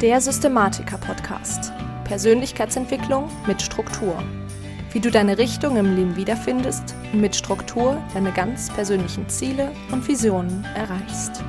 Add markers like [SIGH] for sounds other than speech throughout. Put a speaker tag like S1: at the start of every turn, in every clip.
S1: Der Systematiker-Podcast. Persönlichkeitsentwicklung mit Struktur. Wie du deine Richtung im Leben wiederfindest und mit Struktur deine ganz persönlichen Ziele und Visionen erreichst.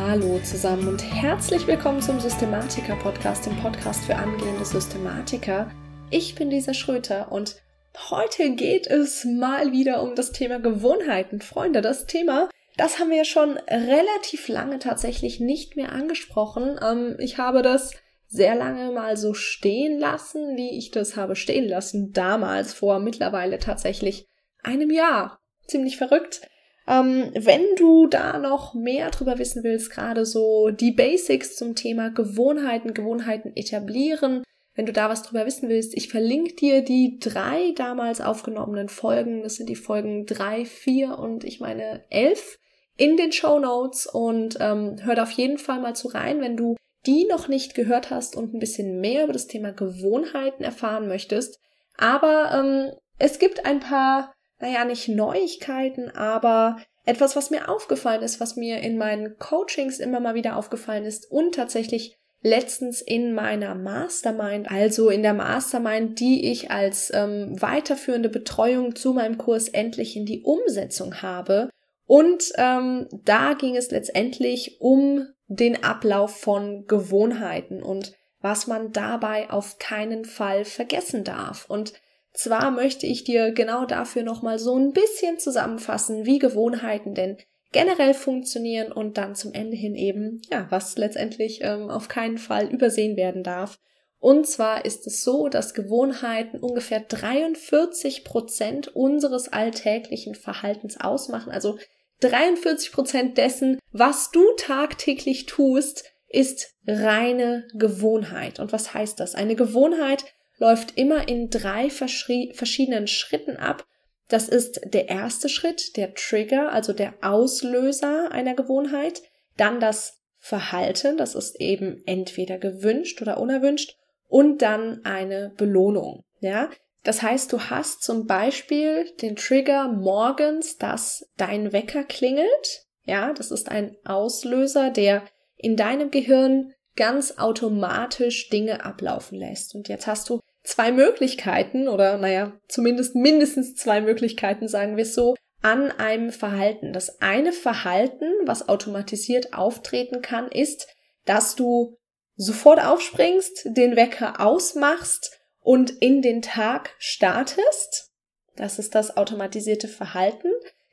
S2: Hallo zusammen und herzlich willkommen zum Systematiker-Podcast, dem Podcast für angehende Systematiker. Ich bin Lisa Schröter und heute geht es mal wieder um das Thema Gewohnheiten. Freunde, das Thema das haben wir schon relativ lange tatsächlich nicht mehr angesprochen. Ähm, ich habe das sehr lange mal so stehen lassen, wie ich das habe stehen lassen, damals vor mittlerweile tatsächlich einem Jahr. Ziemlich verrückt. Ähm, wenn du da noch mehr drüber wissen willst, gerade so die Basics zum Thema Gewohnheiten, Gewohnheiten etablieren, wenn du da was drüber wissen willst, ich verlinke dir die drei damals aufgenommenen Folgen. Das sind die Folgen drei, vier und ich meine elf in den Show Notes und ähm, hört auf jeden Fall mal zu rein, wenn du die noch nicht gehört hast und ein bisschen mehr über das Thema Gewohnheiten erfahren möchtest. Aber ähm, es gibt ein paar, naja, nicht Neuigkeiten, aber etwas, was mir aufgefallen ist, was mir in meinen Coachings immer mal wieder aufgefallen ist und tatsächlich letztens in meiner Mastermind, also in der Mastermind, die ich als ähm, weiterführende Betreuung zu meinem Kurs endlich in die Umsetzung habe. Und ähm, da ging es letztendlich um den Ablauf von Gewohnheiten und was man dabei auf keinen Fall vergessen darf. Und zwar möchte ich dir genau dafür nochmal so ein bisschen zusammenfassen, wie Gewohnheiten denn generell funktionieren und dann zum Ende hin eben, ja, was letztendlich ähm, auf keinen Fall übersehen werden darf. Und zwar ist es so, dass Gewohnheiten ungefähr 43 Prozent unseres alltäglichen Verhaltens ausmachen. Also 43 Prozent dessen, was du tagtäglich tust, ist reine Gewohnheit. Und was heißt das? Eine Gewohnheit läuft immer in drei verschiedenen Schritten ab. Das ist der erste Schritt, der Trigger, also der Auslöser einer Gewohnheit. Dann das Verhalten, das ist eben entweder gewünscht oder unerwünscht. Und dann eine Belohnung. Ja, das heißt, du hast zum Beispiel den Trigger morgens, dass dein Wecker klingelt. Ja, das ist ein Auslöser, der in deinem Gehirn ganz automatisch Dinge ablaufen lässt. Und jetzt hast du zwei Möglichkeiten oder naja, zumindest mindestens zwei Möglichkeiten, sagen wir es so, an einem Verhalten. Das eine Verhalten, was automatisiert auftreten kann, ist, dass du sofort aufspringst, den Wecker ausmachst und in den Tag startest. Das ist das automatisierte Verhalten.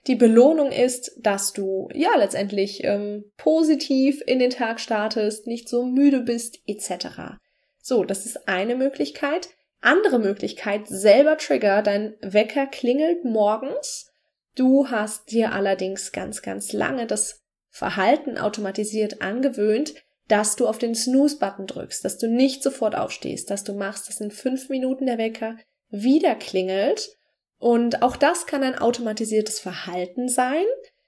S2: Die Belohnung ist, dass du ja letztendlich ähm, positiv in den Tag startest, nicht so müde bist etc. So, das ist eine Möglichkeit. Andere Möglichkeit, selber Trigger, dein Wecker klingelt morgens. Du hast dir allerdings ganz, ganz lange das Verhalten automatisiert angewöhnt, dass du auf den Snooze-Button drückst, dass du nicht sofort aufstehst, dass du machst, dass in fünf Minuten der Wecker wieder klingelt. Und auch das kann ein automatisiertes Verhalten sein.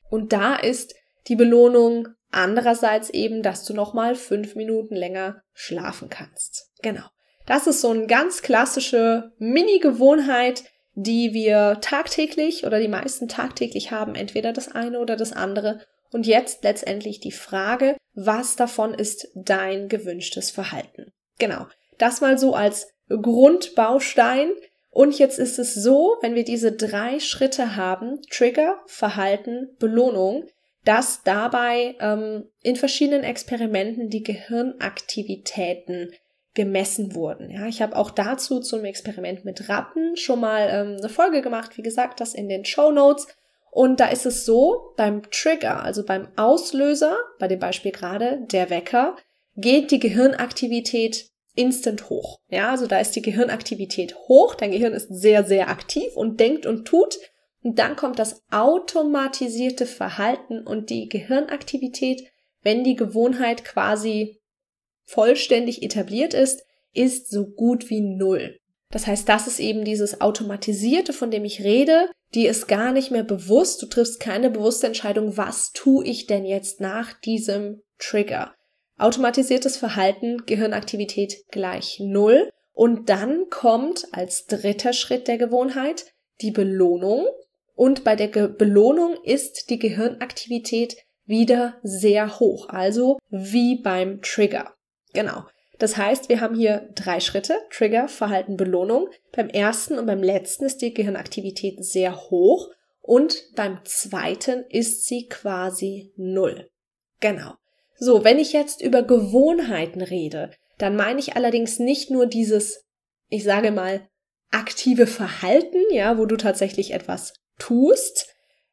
S2: Und da ist die Belohnung andererseits eben, dass du nochmal fünf Minuten länger schlafen kannst. Genau. Das ist so eine ganz klassische Mini-Gewohnheit, die wir tagtäglich oder die meisten tagtäglich haben, entweder das eine oder das andere. Und jetzt letztendlich die Frage, was davon ist dein gewünschtes Verhalten? Genau. Das mal so als Grundbaustein. Und jetzt ist es so, wenn wir diese drei Schritte haben, Trigger, Verhalten, Belohnung, dass dabei ähm, in verschiedenen Experimenten die Gehirnaktivitäten gemessen wurden. Ja, ich habe auch dazu zum Experiment mit Ratten schon mal ähm, eine Folge gemacht. Wie gesagt, das in den Show Notes. Und da ist es so, beim Trigger, also beim Auslöser, bei dem Beispiel gerade, der Wecker, geht die Gehirnaktivität instant hoch. Ja, also da ist die Gehirnaktivität hoch, dein Gehirn ist sehr, sehr aktiv und denkt und tut. Und dann kommt das automatisierte Verhalten und die Gehirnaktivität, wenn die Gewohnheit quasi vollständig etabliert ist, ist so gut wie null. Das heißt, das ist eben dieses Automatisierte, von dem ich rede, die ist gar nicht mehr bewusst, du triffst keine bewusste Entscheidung, was tue ich denn jetzt nach diesem Trigger. Automatisiertes Verhalten, Gehirnaktivität gleich Null. Und dann kommt als dritter Schritt der Gewohnheit die Belohnung. Und bei der Ge Belohnung ist die Gehirnaktivität wieder sehr hoch, also wie beim Trigger. Genau. Das heißt, wir haben hier drei Schritte, Trigger, Verhalten, Belohnung. Beim ersten und beim letzten ist die Gehirnaktivität sehr hoch und beim zweiten ist sie quasi null. Genau. So, wenn ich jetzt über Gewohnheiten rede, dann meine ich allerdings nicht nur dieses, ich sage mal, aktive Verhalten, ja, wo du tatsächlich etwas tust.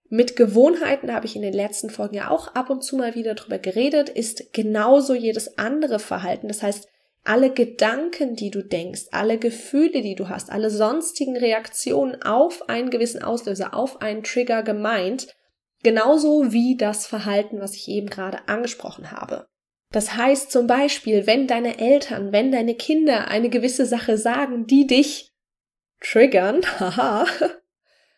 S2: Mit Gewohnheiten habe ich in den letzten Folgen ja auch ab und zu mal wieder drüber geredet, ist genauso jedes andere Verhalten. Das heißt, alle Gedanken, die du denkst, alle Gefühle, die du hast, alle sonstigen Reaktionen auf einen gewissen Auslöser, auf einen Trigger gemeint, genauso wie das Verhalten, was ich eben gerade angesprochen habe. Das heißt zum Beispiel, wenn deine Eltern, wenn deine Kinder eine gewisse Sache sagen, die dich triggern, [LAUGHS] haha,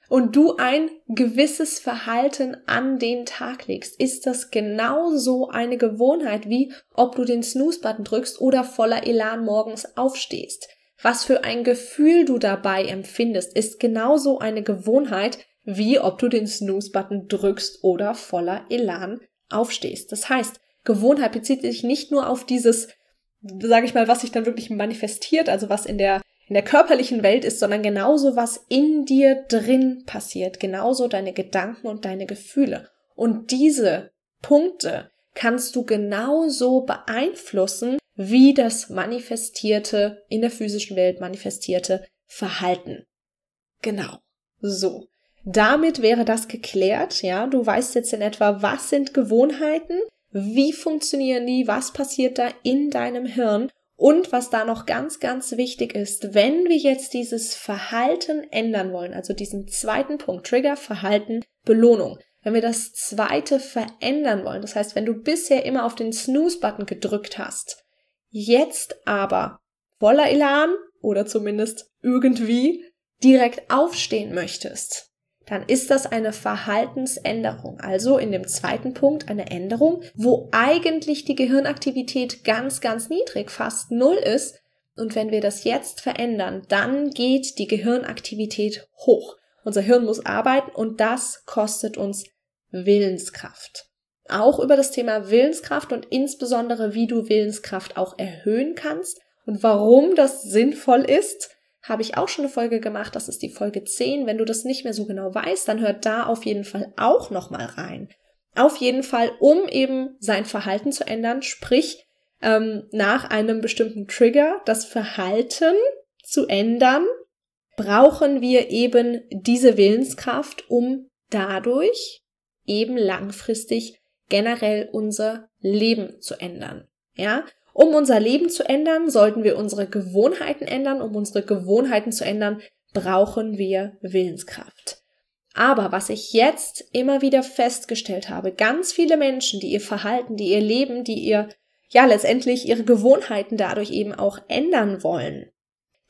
S2: und du ein gewisses Verhalten an den Tag legst, ist das genauso eine Gewohnheit, wie ob du den Snooze-Button drückst oder voller Elan morgens aufstehst. Was für ein Gefühl du dabei empfindest, ist genauso eine Gewohnheit, wie ob du den Snooze-Button drückst oder voller Elan aufstehst. Das heißt, Gewohnheit bezieht sich nicht nur auf dieses, sage ich mal, was sich dann wirklich manifestiert, also was in der in der körperlichen Welt ist, sondern genauso was in dir drin passiert, genauso deine Gedanken und deine Gefühle. Und diese Punkte kannst du genauso beeinflussen, wie das manifestierte, in der physischen Welt manifestierte Verhalten. Genau. So. Damit wäre das geklärt, ja. Du weißt jetzt in etwa, was sind Gewohnheiten, wie funktionieren die, was passiert da in deinem Hirn und was da noch ganz, ganz wichtig ist, wenn wir jetzt dieses Verhalten ändern wollen, also diesen zweiten Punkt, Trigger, Verhalten, Belohnung, wenn wir das zweite verändern wollen, das heißt, wenn du bisher immer auf den Snooze-Button gedrückt hast, jetzt aber voller Elan oder zumindest irgendwie direkt aufstehen möchtest, dann ist das eine Verhaltensänderung. Also in dem zweiten Punkt eine Änderung, wo eigentlich die Gehirnaktivität ganz, ganz niedrig, fast null ist. Und wenn wir das jetzt verändern, dann geht die Gehirnaktivität hoch. Unser Hirn muss arbeiten und das kostet uns Willenskraft. Auch über das Thema Willenskraft und insbesondere wie du Willenskraft auch erhöhen kannst und warum das sinnvoll ist, habe ich auch schon eine Folge gemacht, das ist die Folge 10. Wenn du das nicht mehr so genau weißt, dann hört da auf jeden Fall auch nochmal rein. Auf jeden Fall, um eben sein Verhalten zu ändern, sprich ähm, nach einem bestimmten Trigger das Verhalten zu ändern, brauchen wir eben diese Willenskraft, um dadurch eben langfristig generell unser Leben zu ändern. Ja, um unser Leben zu ändern, sollten wir unsere Gewohnheiten ändern. Um unsere Gewohnheiten zu ändern, brauchen wir Willenskraft. Aber was ich jetzt immer wieder festgestellt habe, ganz viele Menschen, die ihr Verhalten, die ihr Leben, die ihr, ja, letztendlich ihre Gewohnheiten dadurch eben auch ändern wollen,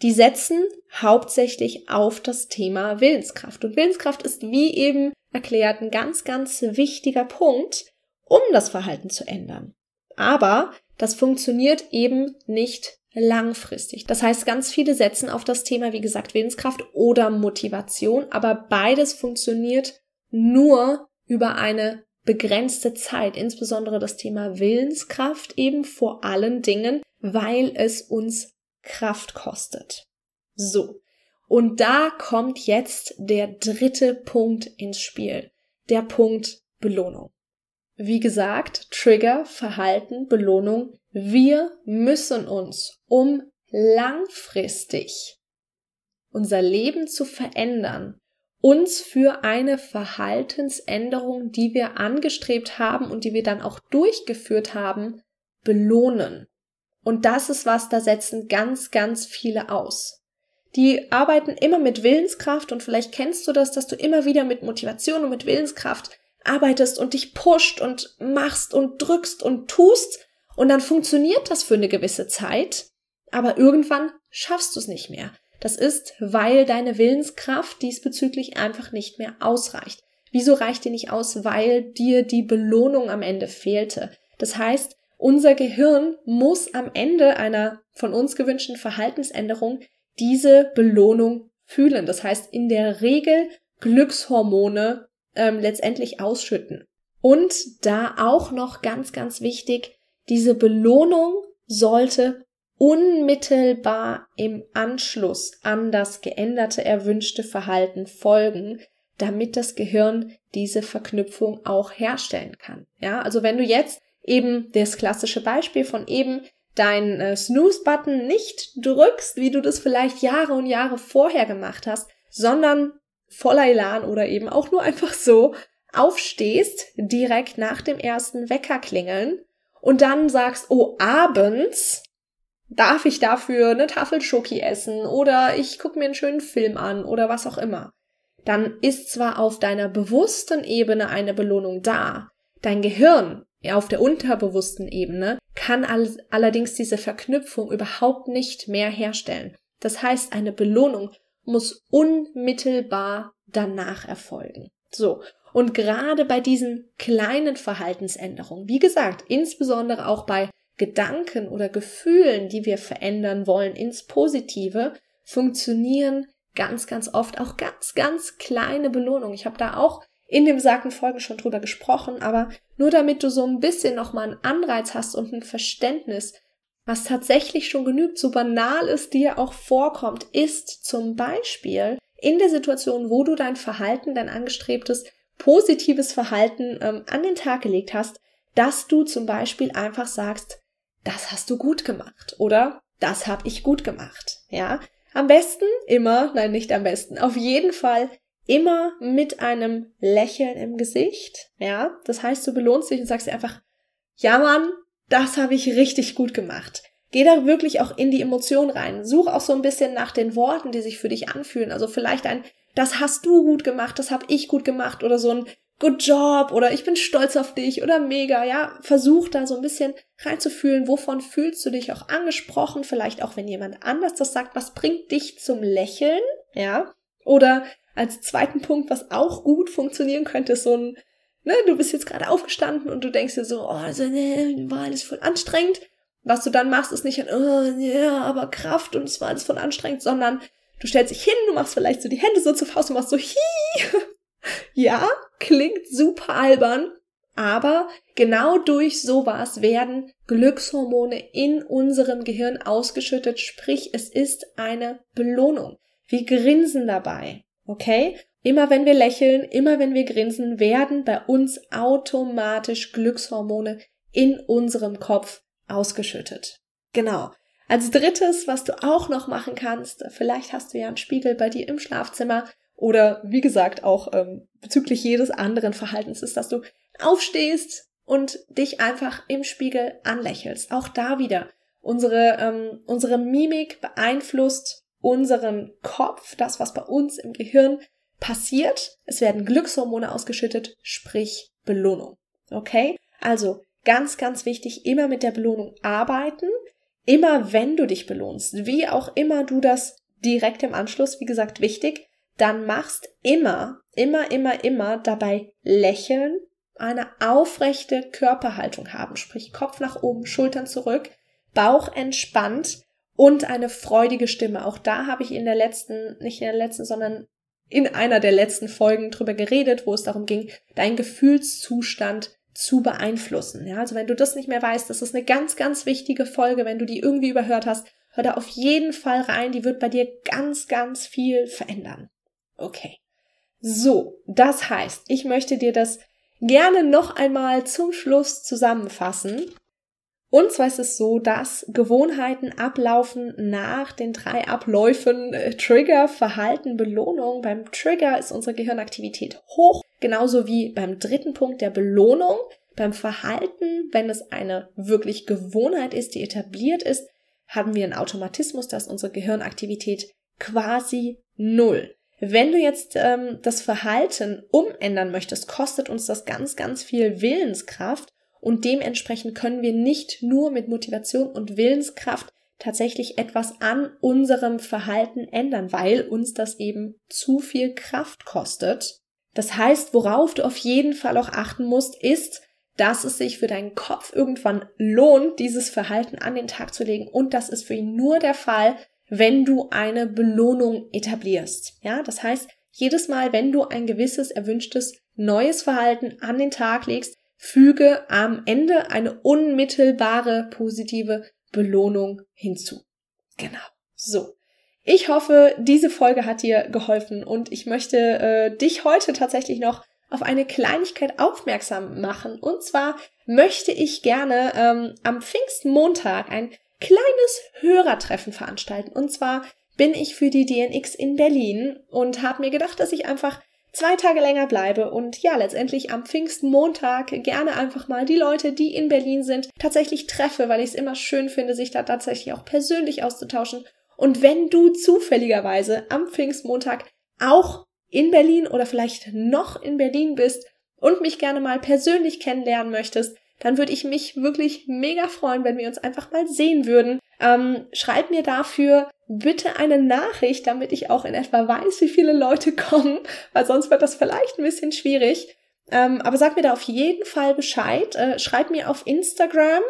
S2: die setzen hauptsächlich auf das Thema Willenskraft. Und Willenskraft ist, wie eben erklärt, ein ganz, ganz wichtiger Punkt, um das Verhalten zu ändern. Aber das funktioniert eben nicht langfristig. Das heißt, ganz viele setzen auf das Thema, wie gesagt, Willenskraft oder Motivation, aber beides funktioniert nur über eine begrenzte Zeit, insbesondere das Thema Willenskraft eben vor allen Dingen, weil es uns Kraft kostet. So. Und da kommt jetzt der dritte Punkt ins Spiel. Der Punkt Belohnung. Wie gesagt, Trigger, Verhalten, Belohnung. Wir müssen uns, um langfristig unser Leben zu verändern, uns für eine Verhaltensänderung, die wir angestrebt haben und die wir dann auch durchgeführt haben, belohnen. Und das ist was, da setzen ganz, ganz viele aus. Die arbeiten immer mit Willenskraft und vielleicht kennst du das, dass du immer wieder mit Motivation und mit Willenskraft arbeitest und dich pusht und machst und drückst und tust und dann funktioniert das für eine gewisse Zeit, aber irgendwann schaffst du es nicht mehr. Das ist, weil deine Willenskraft diesbezüglich einfach nicht mehr ausreicht. Wieso reicht die nicht aus? Weil dir die Belohnung am Ende fehlte. Das heißt, unser Gehirn muss am Ende einer von uns gewünschten Verhaltensänderung diese Belohnung fühlen. Das heißt, in der Regel Glückshormone ähm, letztendlich ausschütten. Und da auch noch ganz, ganz wichtig, diese Belohnung sollte unmittelbar im Anschluss an das geänderte erwünschte Verhalten folgen, damit das Gehirn diese Verknüpfung auch herstellen kann. Ja, also wenn du jetzt eben das klassische Beispiel von eben deinen äh, Snooze-Button nicht drückst, wie du das vielleicht Jahre und Jahre vorher gemacht hast, sondern voller Elan oder eben auch nur einfach so aufstehst, direkt nach dem ersten Wecker klingeln und dann sagst, oh, abends darf ich dafür eine Tafel Schoki essen oder ich gucke mir einen schönen Film an oder was auch immer. Dann ist zwar auf deiner bewussten Ebene eine Belohnung da, dein Gehirn auf der unterbewussten Ebene kann all allerdings diese Verknüpfung überhaupt nicht mehr herstellen. Das heißt, eine Belohnung muss unmittelbar danach erfolgen. So. Und gerade bei diesen kleinen Verhaltensänderungen, wie gesagt, insbesondere auch bei Gedanken oder Gefühlen, die wir verändern wollen ins Positive, funktionieren ganz, ganz oft auch ganz, ganz kleine Belohnungen. Ich habe da auch in dem besagten Folgen schon drüber gesprochen, aber nur damit du so ein bisschen nochmal einen Anreiz hast und ein Verständnis, was tatsächlich schon genügt, so banal es dir auch vorkommt, ist zum Beispiel in der Situation, wo du dein Verhalten, dein angestrebtes positives Verhalten ähm, an den Tag gelegt hast, dass du zum Beispiel einfach sagst, das hast du gut gemacht oder das habe ich gut gemacht. Ja, am besten immer, nein, nicht am besten, auf jeden Fall immer mit einem Lächeln im Gesicht. Ja, das heißt, du belohnst dich und sagst einfach, ja Mann, das habe ich richtig gut gemacht. Geh da wirklich auch in die Emotion rein. Such auch so ein bisschen nach den Worten, die sich für dich anfühlen. Also vielleicht ein, das hast du gut gemacht, das habe ich gut gemacht oder so ein Good Job oder ich bin stolz auf dich oder mega, ja, versuch da so ein bisschen reinzufühlen, wovon fühlst du dich auch angesprochen, vielleicht auch wenn jemand anders das sagt, was bringt dich zum Lächeln, ja, oder als zweiten Punkt, was auch gut funktionieren könnte, ist so ein, ne, du bist jetzt gerade aufgestanden und du denkst dir so, oh, also, ne, war alles voll anstrengend. Was du dann machst, ist nicht ein, oh, ja, aber Kraft und es war alles voll anstrengend, sondern du stellst dich hin, du machst vielleicht so die Hände so zur Faust und machst so, hi, [LAUGHS] ja, klingt super albern, aber genau durch sowas werden Glückshormone in unserem Gehirn ausgeschüttet, sprich es ist eine Belohnung. Wir grinsen dabei, okay? Immer wenn wir lächeln, immer wenn wir grinsen, werden bei uns automatisch Glückshormone in unserem Kopf ausgeschüttet. Genau. Als drittes, was du auch noch machen kannst, vielleicht hast du ja einen Spiegel bei dir im Schlafzimmer oder wie gesagt auch ähm, bezüglich jedes anderen Verhaltens ist, dass du aufstehst und dich einfach im Spiegel anlächelst. Auch da wieder. Unsere, ähm, unsere Mimik beeinflusst unseren Kopf, das, was bei uns im Gehirn passiert. Es werden Glückshormone ausgeschüttet, sprich Belohnung. Okay? Also ganz, ganz wichtig, immer mit der Belohnung arbeiten. Immer wenn du dich belohnst, wie auch immer du das direkt im Anschluss, wie gesagt, wichtig, dann machst immer, immer, immer, immer dabei lächeln, eine aufrechte Körperhaltung haben, sprich Kopf nach oben, Schultern zurück, Bauch entspannt und eine freudige Stimme. Auch da habe ich in der letzten, nicht in der letzten, sondern in einer der letzten Folgen drüber geredet, wo es darum ging, deinen Gefühlszustand zu beeinflussen. Ja, also wenn du das nicht mehr weißt, das ist eine ganz, ganz wichtige Folge. Wenn du die irgendwie überhört hast, hör da auf jeden Fall rein. Die wird bei dir ganz, ganz viel verändern. Okay. So, das heißt, ich möchte dir das gerne noch einmal zum Schluss zusammenfassen. Und zwar ist es so, dass Gewohnheiten ablaufen nach den drei Abläufen äh, Trigger, Verhalten, Belohnung. Beim Trigger ist unsere Gehirnaktivität hoch, genauso wie beim dritten Punkt der Belohnung. Beim Verhalten, wenn es eine wirklich Gewohnheit ist, die etabliert ist, haben wir einen Automatismus, dass unsere Gehirnaktivität quasi null. Wenn du jetzt ähm, das Verhalten umändern möchtest, kostet uns das ganz, ganz viel Willenskraft und dementsprechend können wir nicht nur mit Motivation und Willenskraft tatsächlich etwas an unserem Verhalten ändern, weil uns das eben zu viel Kraft kostet. Das heißt, worauf du auf jeden Fall auch achten musst, ist, dass es sich für deinen Kopf irgendwann lohnt, dieses Verhalten an den Tag zu legen. Und das ist für ihn nur der Fall, wenn du eine Belohnung etablierst. Ja, das heißt, jedes Mal, wenn du ein gewisses erwünschtes neues Verhalten an den Tag legst, füge am Ende eine unmittelbare positive Belohnung hinzu. Genau. So. Ich hoffe, diese Folge hat dir geholfen und ich möchte äh, dich heute tatsächlich noch auf eine Kleinigkeit aufmerksam machen. Und zwar möchte ich gerne ähm, am Pfingstmontag ein kleines Hörertreffen veranstalten. Und zwar bin ich für die DNX in Berlin und habe mir gedacht, dass ich einfach zwei Tage länger bleibe und ja, letztendlich am Pfingstmontag gerne einfach mal die Leute, die in Berlin sind, tatsächlich treffe, weil ich es immer schön finde, sich da tatsächlich auch persönlich auszutauschen. Und wenn du zufälligerweise am Pfingstmontag auch in Berlin oder vielleicht noch in Berlin bist und mich gerne mal persönlich kennenlernen möchtest, dann würde ich mich wirklich mega freuen, wenn wir uns einfach mal sehen würden. Ähm, schreib mir dafür bitte eine Nachricht, damit ich auch in etwa weiß, wie viele Leute kommen, weil sonst wird das vielleicht ein bisschen schwierig. Ähm, aber sag mir da auf jeden Fall Bescheid. Äh, schreib mir auf Instagram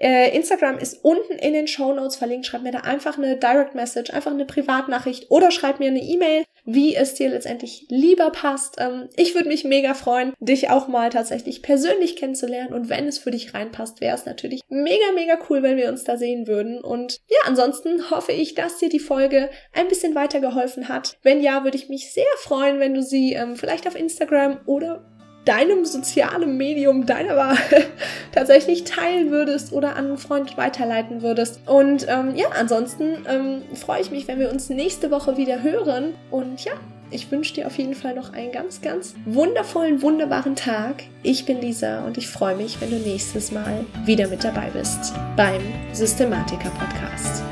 S2: äh, Instagram ist unten in den Show Notes verlinkt. Schreib mir da einfach eine Direct Message, einfach eine Privatnachricht oder schreib mir eine E-Mail, wie es dir letztendlich lieber passt. Ähm, ich würde mich mega freuen, dich auch mal tatsächlich persönlich kennenzulernen. Und wenn es für dich reinpasst, wäre es natürlich mega, mega cool, wenn wir uns da sehen würden. Und ja, ansonsten hoffe ich, dass dir die Folge ein bisschen weitergeholfen hat. Wenn ja, würde ich mich sehr freuen, wenn du sie ähm, vielleicht auf Instagram oder deinem sozialen Medium deiner Wahl [LAUGHS] tatsächlich teilen würdest oder an einen Freund weiterleiten würdest. Und ähm, ja, ansonsten ähm, freue ich mich, wenn wir uns nächste Woche wieder hören. Und ja, ich wünsche dir auf jeden Fall noch einen ganz, ganz wundervollen, wunderbaren Tag. Ich bin Lisa und ich freue mich, wenn du nächstes Mal wieder mit dabei bist beim Systematiker Podcast.